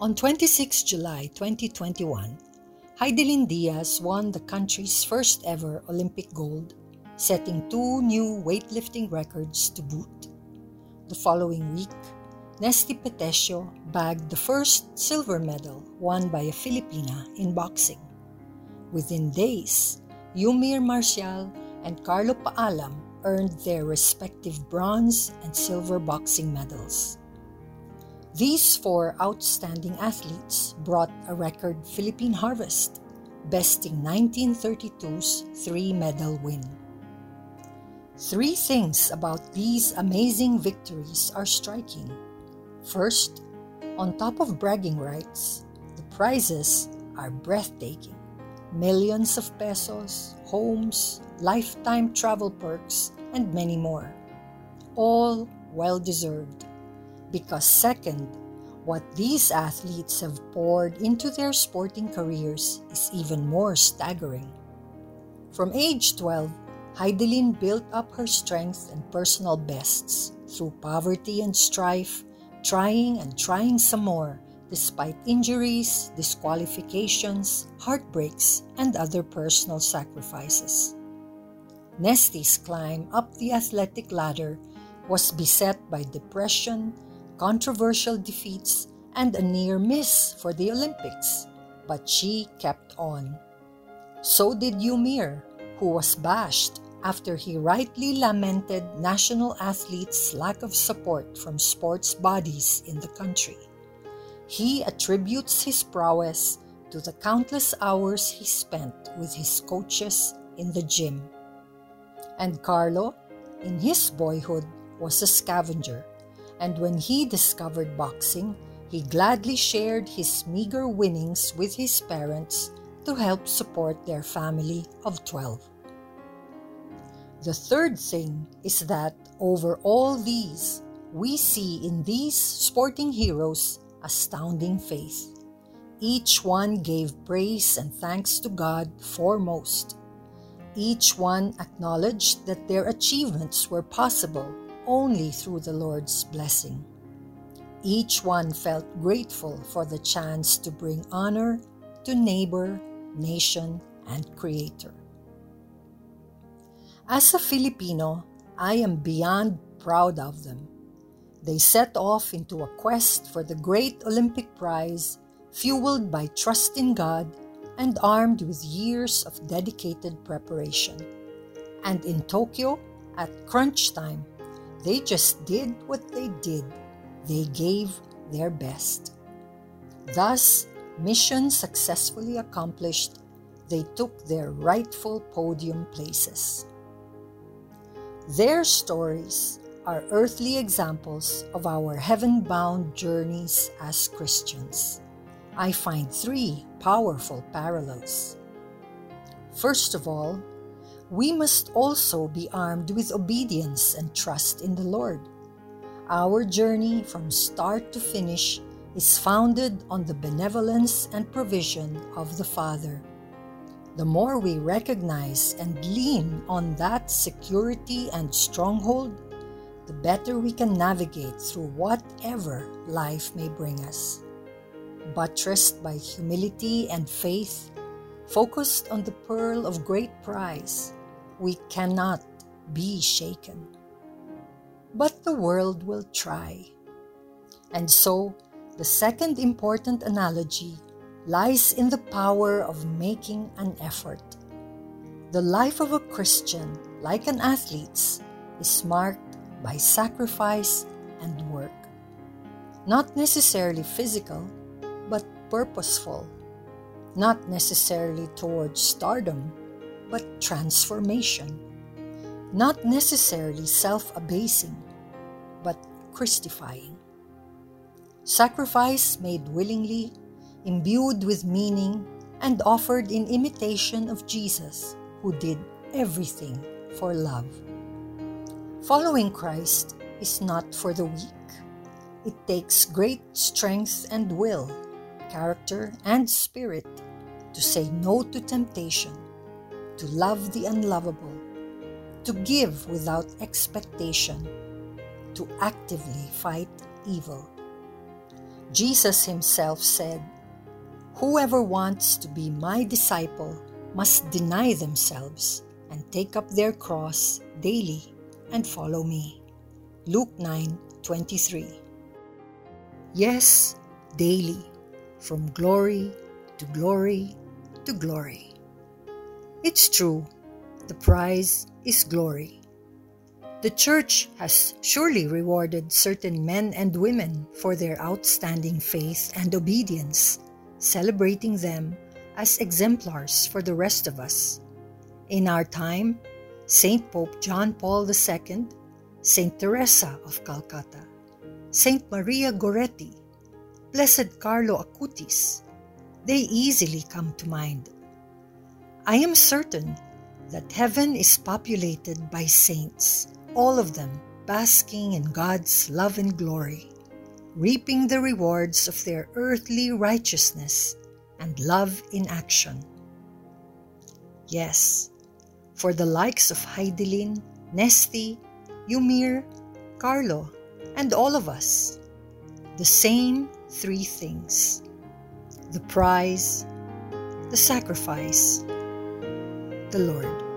On 26 July 2021, Hidilyn Diaz won the country's first ever Olympic gold, setting two new weightlifting records to boot. The following week, Nesthy Petecio bagged the first silver medal won by a Filipina in boxing. Within days, Eumir Marcial and Carlo Paalam earned their respective bronze and silver boxing medals. These four outstanding athletes brought a record Philippine harvest, besting 1932's three medal win. Three things about these amazing victories are striking. First, on top of bragging rights, the prizes are breathtaking millions of pesos, homes, lifetime travel perks, and many more. All well deserved. Because, second, what these athletes have poured into their sporting careers is even more staggering. From age 12, Hidilyn built up her strength and personal bests through poverty and strife, trying and trying some more despite injuries, disqualifications, heartbreaks, and other personal sacrifices. Nesthy's climb up the athletic ladder was beset by depression, controversial defeats, and a near miss for the Olympics, but she kept on. So did Eumir, who was bashed after he rightly lamented national athletes' lack of support from sports bodies in the country. He attributes his prowess to the countless hours he spent with his coaches in the gym. And Carlo, in his boyhood, was a scavenger, and when he discovered boxing, he gladly shared his meager winnings with his parents to help support their family of 12. The third thing is that over all these, we see in these sporting heroes astounding faith. Each one gave praise and thanks to God foremost. Each one acknowledged that their achievements were possible only through the Lord's blessing. Each one felt grateful for the chance to bring honor to neighbor, nation, and Creator. As a Filipino, I am beyond proud of them they set off into a quest for the great Olympic prize, fueled by trust in God and armed with years of dedicated preparation. And in Tokyo, at crunch time, they just did what they did. They gave their best. Thus, mission successfully accomplished, they took their rightful podium places. Their stories are earthly examples of our heaven bound journeys as Christians. I find three powerful parallels. First of all, we must also be armed with obedience and trust in the Lord. Our journey from start to finish is founded on the benevolence and provision of the Father. The more we recognize and lean on that security and stronghold, the better we can navigate through whatever life may bring us. Buttressed by humility and faith, focused on the pearl of great price, we cannot be shaken. But the world will try. And so, the second important analogy lies in the power of making an effort. The life of a Christian, like an athlete's, is marked by sacrifice and work. Not necessarily physical, but purposeful. Not necessarily towards stardom, but transformation. Not necessarily self abasing, but Christifying. Sacrifice made willingly, imbued with meaning, and offered in imitation of Jesus, who did everything for love. Following Christ is not for the weak. It takes great strength and will, character and spirit to say no to temptation, to love the unlovable, to give without expectation, to actively fight evil. Jesus himself said, Whoever wants to be my disciple must deny themselves and take up their cross daily and follow me. Luke 9:23. Yes, daily, from glory to glory to glory. It's true, the prize is glory. The church has surely rewarded certain men and women for their outstanding faith and obedience, celebrating them as exemplars for the rest of us. In our time, Saint Pope John Paul II, Saint Teresa of Calcutta, Saint Maria Goretti, Blessed Carlo Acutis, they easily come to mind. I am certain that heaven is populated by saints, all of them basking in God's love and glory, reaping the rewards of their earthly righteousness and love in action. Yes, for the likes of Hidilyn, Nesthy, Eumir, Carlo, and all of us, the same three things the prize, the sacrifice, the Lord.